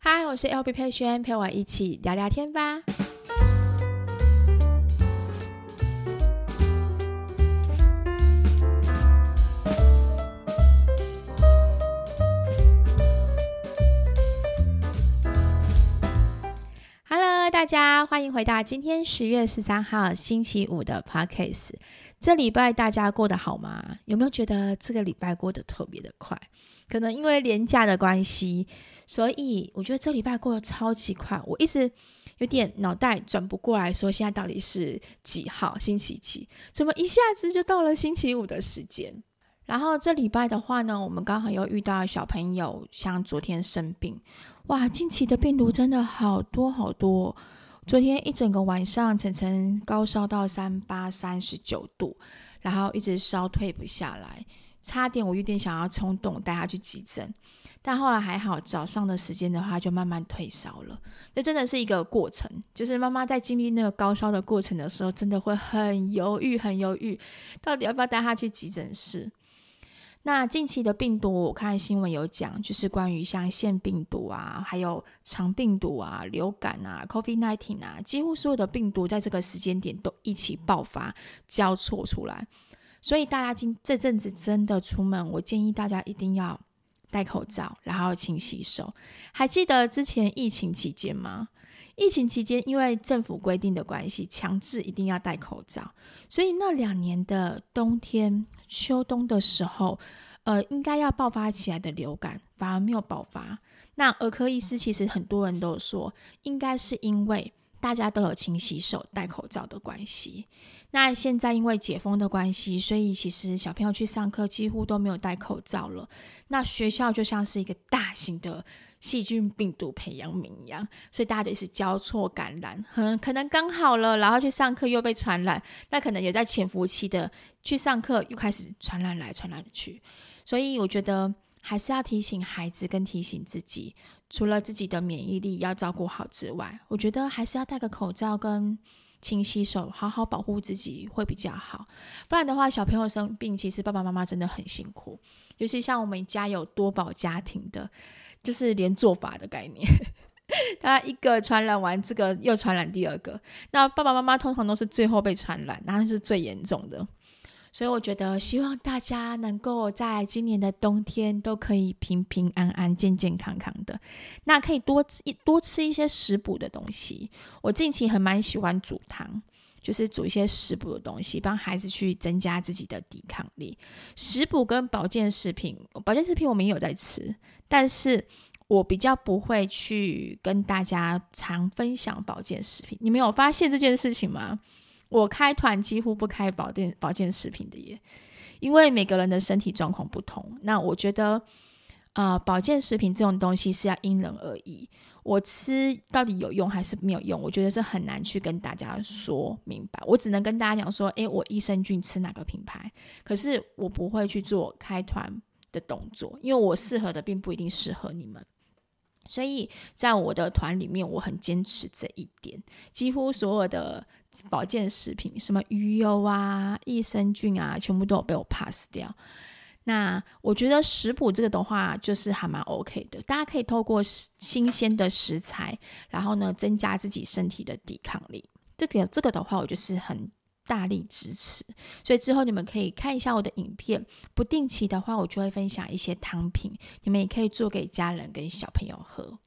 嗨，我是 LB 佩萱，陪我一起聊聊天吧。Hello，大家欢迎回到今天十月十三号星期五的 Podcast。这礼拜大家过得好吗？有没有觉得这个礼拜过得特别的快？可能因为连假的关系，所以我觉得这礼拜过得超级快。我一直有点脑袋转不过来，说现在到底是几号？星期几？怎么一下子就到了星期五的时间？然后这礼拜的话呢，我们刚好又遇到小朋友，像昨天生病，哇，近期的病毒真的好多好多。昨天一整个晚上，晨晨高烧到三八三十九度，然后一直烧退不下来，差点我有点想要冲动带他去急诊，但后来还好，早上的时间的话就慢慢退烧了。这真的是一个过程，就是妈妈在经历那个高烧的过程的时候，真的会很犹豫，很犹豫，到底要不要带他去急诊室。那近期的病毒，我看新闻有讲，就是关于像腺病毒啊，还有肠病毒啊、流感啊、Covid nineteen 啊，几乎所有的病毒在这个时间点都一起爆发，交错出来。所以大家今这阵子真的出门，我建议大家一定要戴口罩，然后勤洗手。还记得之前疫情期间吗？疫情期间，因为政府规定的关系，强制一定要戴口罩，所以那两年的冬天、秋冬的时候，呃，应该要爆发起来的流感反而没有爆发。那儿科医师其实很多人都说，应该是因为大家都有勤洗手、戴口罩的关系。那现在因为解封的关系，所以其实小朋友去上课几乎都没有戴口罩了。那学校就像是一个大型的。细菌病毒培养皿一样，所以大家都是交错感染，嗯，可能刚好了，然后去上课又被传染，那可能也在潜伏期的去上课又开始传染来传染去，所以我觉得还是要提醒孩子跟提醒自己，除了自己的免疫力要照顾好之外，我觉得还是要戴个口罩跟勤洗手，好好保护自己会比较好。不然的话，小朋友生病，其实爸爸妈妈真的很辛苦，尤其像我们家有多宝家庭的。就是连做法的概念，他一个传染完，这个又传染第二个，那爸爸妈妈通常都是最后被传染，那是最严重的。所以我觉得，希望大家能够在今年的冬天都可以平平安安、健健康康的。那可以多吃一多吃一些食补的东西。我近期很蛮喜欢煮汤，就是煮一些食补的东西，帮孩子去增加自己的抵抗力。食补跟保健食品，保健食品我们也有在吃。但是我比较不会去跟大家常分享保健食品，你们有发现这件事情吗？我开团几乎不开保健保健食品的耶，因为每个人的身体状况不同。那我觉得，呃，保健食品这种东西是要因人而异。我吃到底有用还是没有用？我觉得是很难去跟大家说明白。我只能跟大家讲说，诶，我益生菌吃哪个品牌，可是我不会去做开团的动作，因为我适合的并不一定适合你们，所以在我的团里面，我很坚持这一点。几乎所有的保健食品，什么鱼油啊、益生菌啊，全部都有被我 pass 掉。那我觉得食补这个的话，就是还蛮 OK 的，大家可以透过新鲜的食材，然后呢，增加自己身体的抵抗力。这点这个的话，我就是很。大力支持，所以之后你们可以看一下我的影片。不定期的话，我就会分享一些汤品，你们也可以做给家人跟小朋友喝。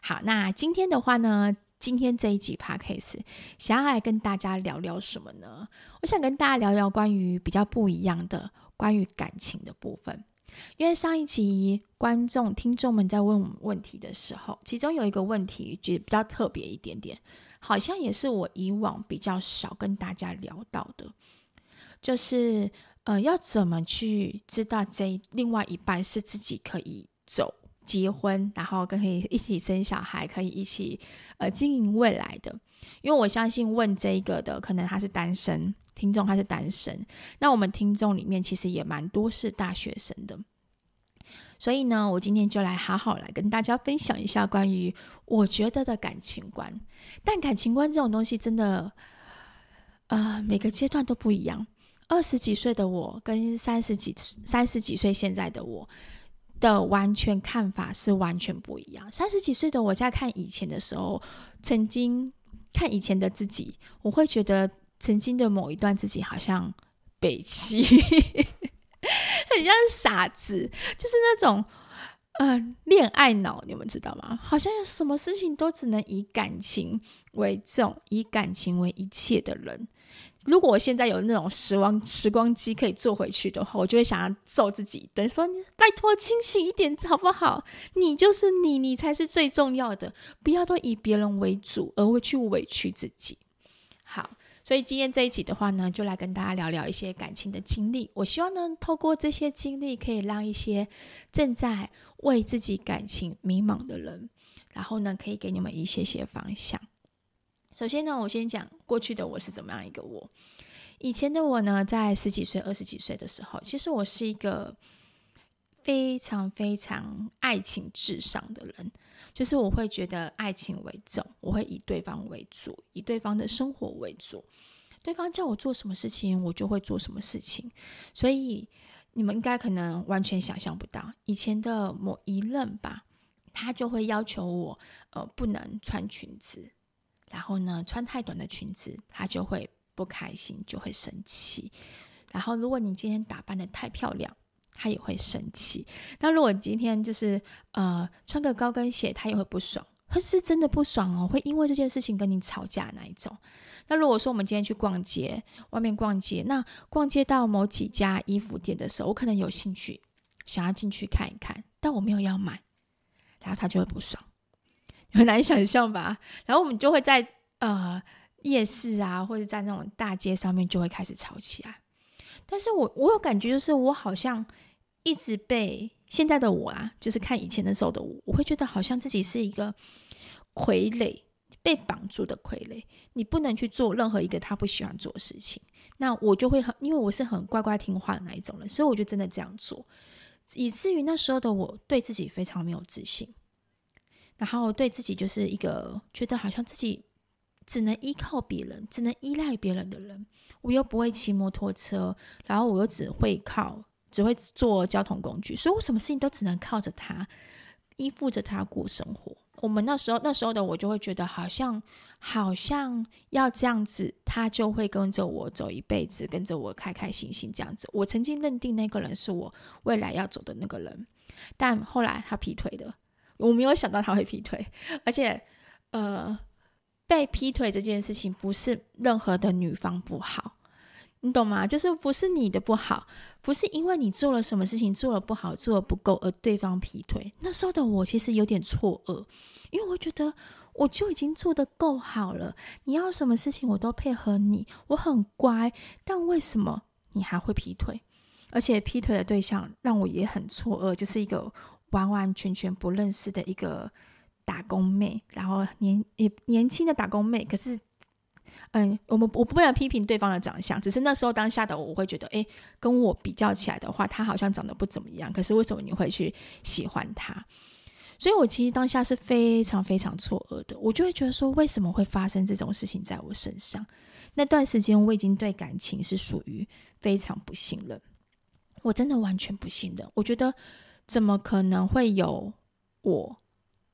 好，那今天的话呢，今天这一集 Podcast 想要来跟大家聊聊什么呢？我想跟大家聊聊关于比较不一样的关于感情的部分。因为上一集观众听众们在问我们问题的时候，其中有一个问题觉得比较特别一点点。好像也是我以往比较少跟大家聊到的，就是呃，要怎么去知道这另外一半是自己可以走结婚，然后跟可以一起生小孩，可以一起呃经营未来的。因为我相信问这个的，可能他是单身听众，他是单身。那我们听众里面其实也蛮多是大学生的。所以呢，我今天就来好好来跟大家分享一下关于我觉得的感情观。但感情观这种东西真的，呃，每个阶段都不一样。二十几岁的我跟三十几、三十几岁现在的我，的完全看法是完全不一样。三十几岁的我在看以前的时候，曾经看以前的自己，我会觉得曾经的某一段自己好像北七，很像傻子，就是那种。嗯、呃，恋爱脑，你们知道吗？好像什么事情都只能以感情为重，以感情为一切的人。如果我现在有那种时光时光机可以坐回去的话，我就会想要揍自己，等于说你拜托清醒一点好不好？你就是你，你才是最重要的，不要都以别人为主而会去委屈自己。好。所以今天这一集的话呢，就来跟大家聊聊一些感情的经历。我希望呢，透过这些经历，可以让一些正在为自己感情迷茫的人，然后呢，可以给你们一些些方向。首先呢，我先讲过去的我是怎么样一个我。以前的我呢，在十几岁、二十几岁的时候，其实我是一个非常非常爱情至上的人。就是我会觉得爱情为重，我会以对方为主，以对方的生活为主。对方叫我做什么事情，我就会做什么事情。所以你们应该可能完全想象不到，以前的某一任吧，他就会要求我，呃，不能穿裙子，然后呢，穿太短的裙子，他就会不开心，就会生气。然后如果你今天打扮得太漂亮，他也会生气。那如果今天就是呃穿个高跟鞋，他也会不爽。他是真的不爽哦，会因为这件事情跟你吵架那一种。那如果说我们今天去逛街，外面逛街，那逛街到某几家衣服店的时候，我可能有兴趣想要进去看一看，但我没有要买，然后他就会不爽，很难想象吧？然后我们就会在呃夜市啊，或者在那种大街上面就会开始吵起来。但是我我有感觉，就是我好像。一直被现在的我啊，就是看以前的时候的我，我会觉得好像自己是一个傀儡，被绑住的傀儡。你不能去做任何一个他不喜欢做的事情，那我就会很，因为我是很乖乖听话的那一种人，所以我就真的这样做，以至于那时候的我对自己非常没有自信，然后对自己就是一个觉得好像自己只能依靠别人，只能依赖别人的人。我又不会骑摩托车，然后我又只会靠。只会做交通工具，所以我什么事情都只能靠着他，依附着他过生活。我们那时候那时候的我就会觉得，好像好像要这样子，他就会跟着我走一辈子，跟着我开开心心这样子。我曾经认定那个人是我未来要走的那个人，但后来他劈腿的，我没有想到他会劈腿，而且呃，被劈腿这件事情不是任何的女方不好。你懂吗？就是不是你的不好，不是因为你做了什么事情做了不好，做了不够而对方劈腿。那时候的我其实有点错愕，因为我觉得我就已经做得够好了，你要什么事情我都配合你，我很乖，但为什么你还会劈腿？而且劈腿的对象让我也很错愕，就是一个完完全全不认识的一个打工妹，然后年也年轻的打工妹，可是。嗯，我们我不能批评对方的长相，只是那时候当下的我，会觉得，哎，跟我比较起来的话，她好像长得不怎么样。可是为什么你会去喜欢她？所以我其实当下是非常非常错愕的，我就会觉得说，为什么会发生这种事情在我身上？那段时间我已经对感情是属于非常不信任，我真的完全不信任。我觉得怎么可能会有我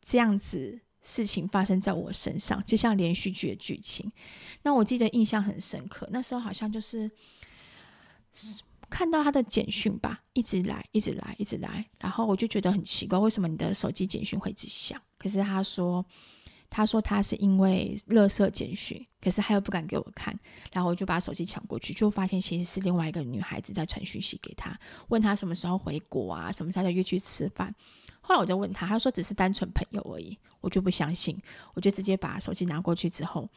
这样子？事情发生在我身上，就像连续剧的剧情。那我记得印象很深刻，那时候好像就是看到他的简讯吧，一直来，一直来，一直来。然后我就觉得很奇怪，为什么你的手机简讯会一直响？可是他说，他说他是因为垃圾简讯，可是他又不敢给我看。然后我就把手机抢过去，就发现其实是另外一个女孩子在传讯息给他，问他什么时候回国啊，什么时候要约去吃饭。后来我就问他，他说只是单纯朋友而已，我就不相信，我就直接把手机拿过去之后，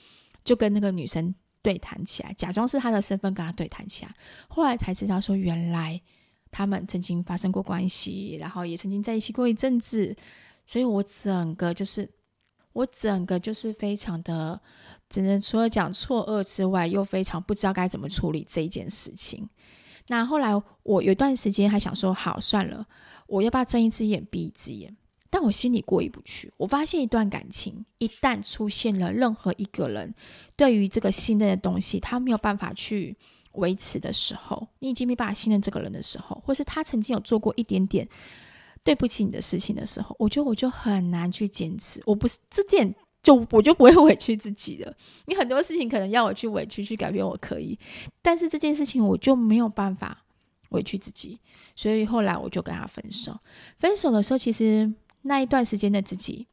就跟那个女生对谈起来，假装是他的身份跟他对谈起来。后来才知道说，原来他们曾经发生过关系，然后也曾经在一起过一阵子，所以我整个就是，我整个就是非常的，只能除了讲错愕之外，又非常不知道该怎么处理这一件事情。那后来我有段时间还想说，好算了。我要不要睁一只眼闭一只眼？但我心里过意不去。我发现一段感情一旦出现了任何一个人对于这个信任的东西，他没有办法去维持的时候，你已经没办法信任这个人的时候，或是他曾经有做过一点点对不起你的事情的时候，我觉得我就很难去坚持。我不是这点就我就不会委屈自己的。你很多事情可能要我去委屈去改变，我可以，但是这件事情我就没有办法委屈自己。所以后来我就跟他分手。分手的时候，其实那一段时间的自己，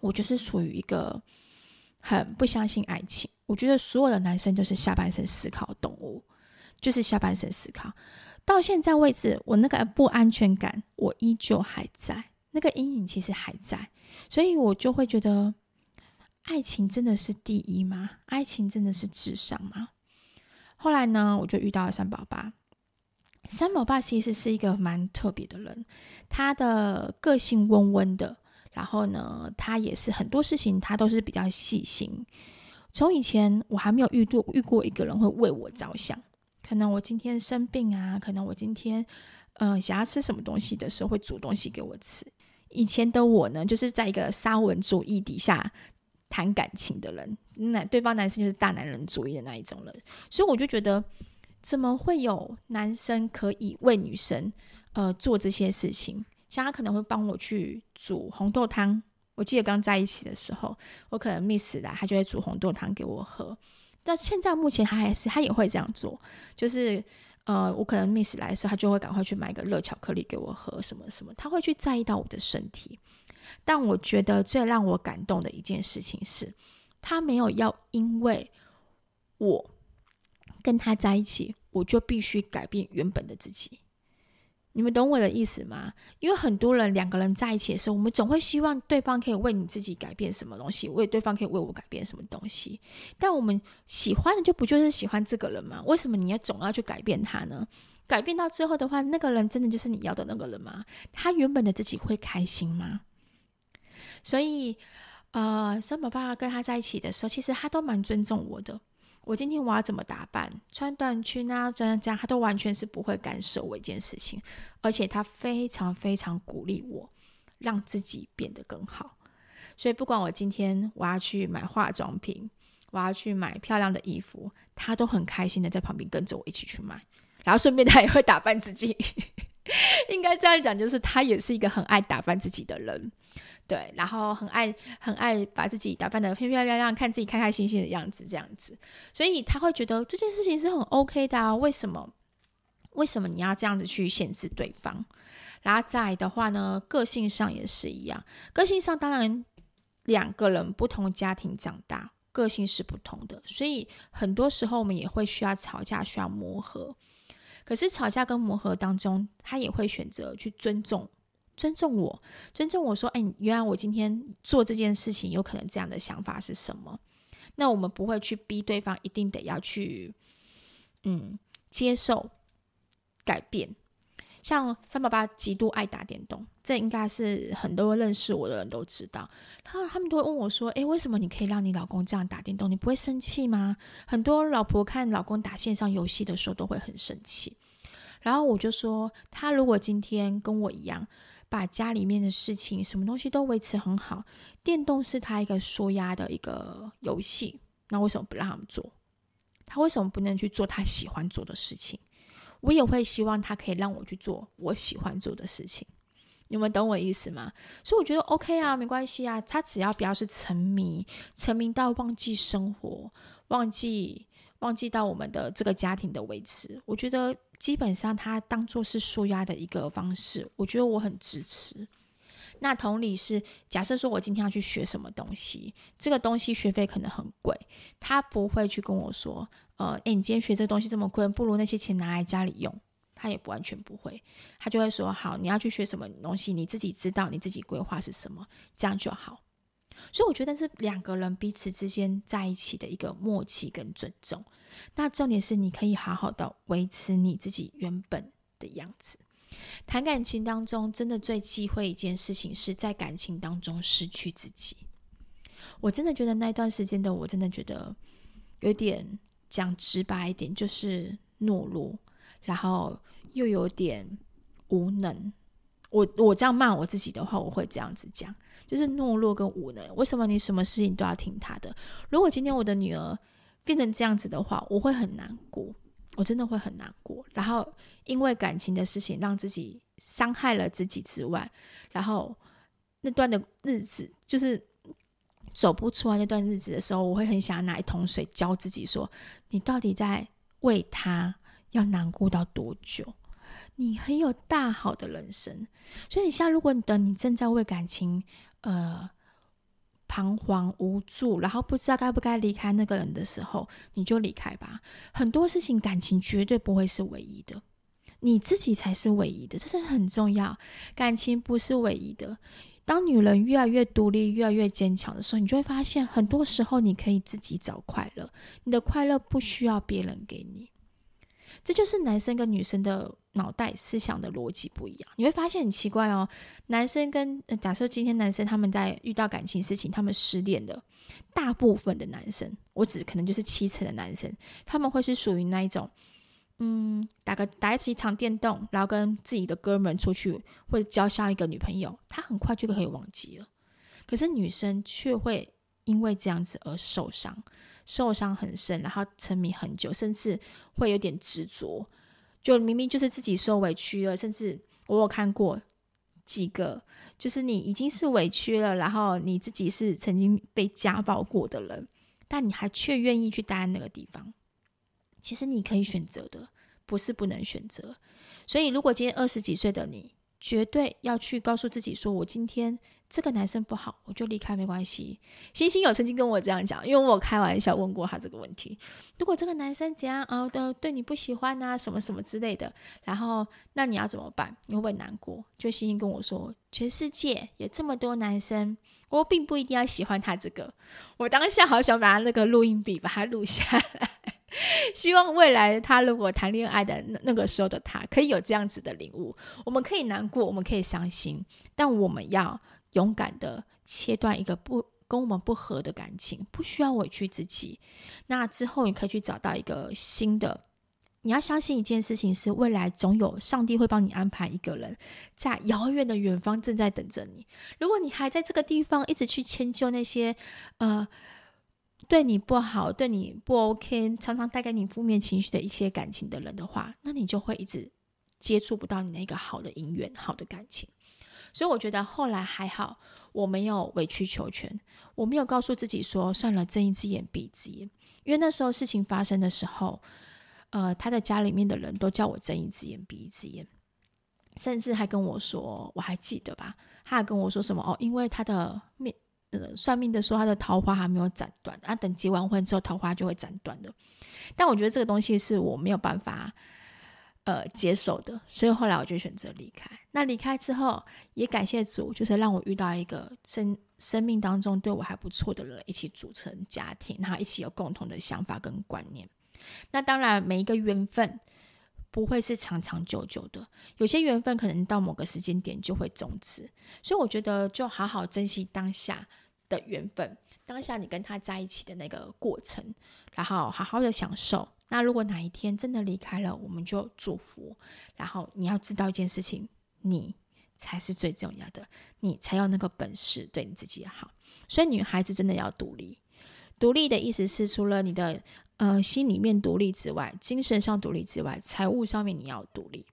我就是属于一个很不相信爱情。我觉得所有的男生都是下半身思考动物，就是下半身思考。到现在为止，我那个不安全感，我依旧还在，那个阴影其实还在，所以我就会觉得，爱情真的是第一吗？爱情真的是至上吗？后来呢，我就遇到了三宝爸。三宝爸其实是一个蛮特别的人，他的个性温温的，然后呢，他也是很多事情他都是比较细心。从以前我还没有遇过遇过一个人会为我着想，可能我今天生病啊，可能我今天嗯、呃、想要吃什么东西的时候会煮东西给我吃。以前的我呢，就是在一个沙文主义底下谈感情的人，那对方男生就是大男人主义的那一种人，所以我就觉得。怎么会有男生可以为女生，呃，做这些事情？像他可能会帮我去煮红豆汤。我记得刚在一起的时候，我可能 miss 了，他就会煮红豆汤给我喝。但现在目前他还是，他也会这样做，就是呃，我可能 miss 来的时候，他就会赶快去买个热巧克力给我喝，什么什么，他会去在意到我的身体。但我觉得最让我感动的一件事情是，他没有要因为我。跟他在一起，我就必须改变原本的自己。你们懂我的意思吗？因为很多人两个人在一起的时候，我们总会希望对方可以为你自己改变什么东西，为对方可以为我改变什么东西。但我们喜欢的就不就是喜欢这个人吗？为什么你要总要去改变他呢？改变到最后的话，那个人真的就是你要的那个人吗？他原本的自己会开心吗？所以，呃，三宝爸跟他在一起的时候，其实他都蛮尊重我的。我今天我要怎么打扮，穿短裙啊，这样这样，他都完全是不会干涉我一件事情，而且他非常非常鼓励我，让自己变得更好。所以不管我今天我要去买化妆品，我要去买漂亮的衣服，他都很开心的在旁边跟着我一起去买，然后顺便他也会打扮自己。应该这样讲，就是他也是一个很爱打扮自己的人。对，然后很爱很爱把自己打扮得漂漂亮亮，看自己开开心心的样子，这样子，所以他会觉得这件事情是很 OK 的啊。为什么？为什么你要这样子去限制对方？然后再的话呢，个性上也是一样。个性上当然两个人不同家庭长大，个性是不同的，所以很多时候我们也会需要吵架，需要磨合。可是吵架跟磨合当中，他也会选择去尊重。尊重我，尊重我说，哎，原来我今天做这件事情有可能这样的想法是什么？那我们不会去逼对方一定得要去，嗯，接受改变。像三宝爸极度爱打电动，这应该是很多认识我的人都知道。他他们都会问我说，哎，为什么你可以让你老公这样打电动？你不会生气吗？很多老婆看老公打线上游戏的时候都会很生气。然后我就说，他如果今天跟我一样。把家里面的事情，什么东西都维持很好。电动是他一个舒压的一个游戏，那为什么不让他们做？他为什么不能去做他喜欢做的事情？我也会希望他可以让我去做我喜欢做的事情。你们懂我意思吗？所以我觉得 OK 啊，没关系啊。他只要不要是沉迷，沉迷到忘记生活，忘记忘记到我们的这个家庭的维持，我觉得。基本上，他当做是舒压的一个方式，我觉得我很支持。那同理是，假设说我今天要去学什么东西，这个东西学费可能很贵，他不会去跟我说，呃，诶，你今天学这个东西这么贵，不如那些钱拿来家里用。他也不完全不会，他就会说，好，你要去学什么东西，你自己知道，你自己规划是什么，这样就好。所以我觉得是两个人彼此之间在一起的一个默契跟尊重。那重点是，你可以好好的维持你自己原本的样子。谈感情当中，真的最忌讳一件事情是在感情当中失去自己。我真的觉得那段时间的我，真的觉得有点讲直白一点，就是懦弱，然后又有点无能。我我这样骂我自己的话，我会这样子讲，就是懦弱跟无能。为什么你什么事情都要听他的？如果今天我的女儿变成这样子的话，我会很难过。我真的会很难过。然后因为感情的事情让自己伤害了自己之外，然后那段的日子就是走不出来那段日子的时候，我会很想拿一桶水浇自己，说：你到底在为他要难过到多久？你很有大好的人生，所以你现在如果你等你正在为感情呃彷徨无助，然后不知道该不该离开那个人的时候，你就离开吧。很多事情感情绝对不会是唯一的，你自己才是唯一的，这是很重要。感情不是唯一的。当女人越来越独立、越来越坚强的时候，你就会发现，很多时候你可以自己找快乐，你的快乐不需要别人给你。这就是男生跟女生的脑袋思想的逻辑不一样，你会发现很奇怪哦。男生跟假设今天男生他们在遇到感情事情，他们失恋的，大部分的男生，我指可能就是七成的男生，他们会是属于那一种，嗯，打个打一次一场电动，然后跟自己的哥们出去，或者交下一个女朋友，他很快就可以忘记了。可是女生却会因为这样子而受伤。受伤很深，然后沉迷很久，甚至会有点执着。就明明就是自己受委屈了，甚至我有看过几个，就是你已经是委屈了，然后你自己是曾经被家暴过的人，但你还却愿意去待在那个地方。其实你可以选择的，不是不能选择。所以，如果今天二十几岁的你，绝对要去告诉自己说：“我今天。”这个男生不好，我就离开没关系。星星有曾经跟我这样讲，因为我开玩笑问过他这个问题。如果这个男生怎样啊，的对你不喜欢啊，什么什么之类的，然后那你要怎么办？你会不会难过？就星星跟我说，全世界有这么多男生，我并不一定要喜欢他这个。我当下好想把他那个录音笔把它录下来，希望未来他如果谈恋爱的那那个时候的他，可以有这样子的领悟。我们可以难过，我们可以伤心，但我们要。勇敢的切断一个不跟我们不合的感情，不需要委屈自己。那之后你可以去找到一个新的。你要相信一件事情是，未来总有上帝会帮你安排一个人，在遥远的远方正在等着你。如果你还在这个地方一直去迁就那些呃对你不好、对你不 OK、常常带给你负面情绪的一些感情的人的话，那你就会一直接触不到你那个好的姻缘、好的感情。所以我觉得后来还好，我没有委曲求全，我没有告诉自己说算了，睁一只眼闭一只眼。因为那时候事情发生的时候，呃，他的家里面的人都叫我睁一只眼闭一只眼，甚至还跟我说，我还记得吧？他还跟我说什么哦，因为他的面，呃，算命的说他的桃花还没有斩断，啊，等结完婚之后桃花就会斩断的。但我觉得这个东西是我没有办法。呃，接受的，所以后来我就选择离开。那离开之后，也感谢主，就是让我遇到一个生生命当中对我还不错的人，一起组成家庭，然后一起有共同的想法跟观念。那当然，每一个缘分不会是长长久久的，有些缘分可能到某个时间点就会终止。所以我觉得，就好好珍惜当下的缘分，当下你跟他在一起的那个过程，然后好好的享受。那如果哪一天真的离开了，我们就祝福。然后你要知道一件事情，你才是最重要的，你才有那个本事对你自己好。所以女孩子真的要独立。独立的意思是，除了你的呃心里面独立之外，精神上独立之外，财务上面你要独立。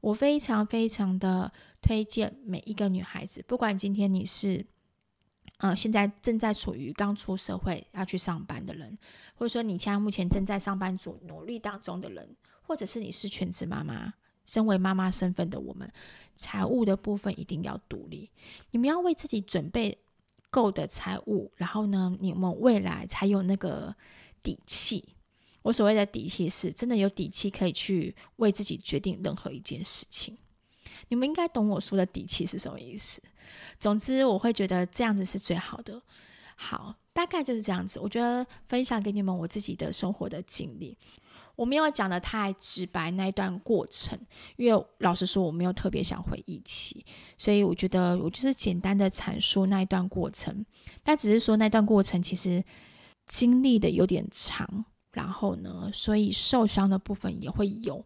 我非常非常的推荐每一个女孩子，不管今天你是。呃，现在正在处于刚出社会要去上班的人，或者说你现在目前正在上班族努力当中的人，或者是你是全职妈妈，身为妈妈身份的我们，财务的部分一定要独立。你们要为自己准备够的财务，然后呢，你们未来才有那个底气。我所谓的底气是真的有底气可以去为自己决定任何一件事情。你们应该懂我说的底气是什么意思。总之，我会觉得这样子是最好的。好，大概就是这样子。我觉得分享给你们我自己的生活的经历，我没有讲得太直白那一段过程，因为老实说，我没有特别想回忆起，所以我觉得我就是简单的阐述那一段过程。但只是说那段过程其实经历的有点长，然后呢，所以受伤的部分也会有，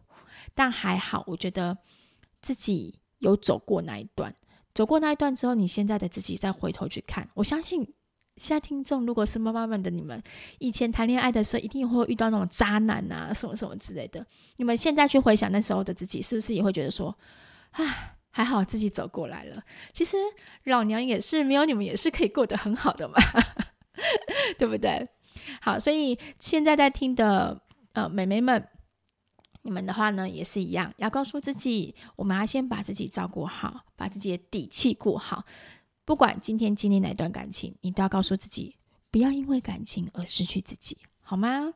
但还好，我觉得。自己有走过那一段，走过那一段之后，你现在的自己再回头去看，我相信现在听众如果是妈妈们的你们，以前谈恋爱的时候一定会遇到那种渣男啊，什么什么之类的。你们现在去回想那时候的自己，是不是也会觉得说，啊，还好自己走过来了。其实老娘也是没有你们也是可以过得很好的嘛，对不对？好，所以现在在听的呃美眉们，你们的话呢也是一样，要告诉自己，我们要先把自己照顾好，把自己的底气顾好。不管今天经历哪段感情，你都要告诉自己，不要因为感情而失去自己，好吗？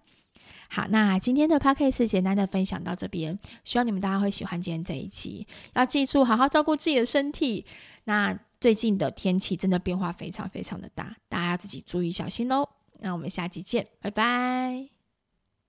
好，那今天的 podcast 简单的分享到这边，希望你们大家会喜欢今天这一期。要记住，好好照顾自己的身体。那最近的天气真的变化非常非常的大，大家要自己注意小心喽。那我们下期见，拜拜。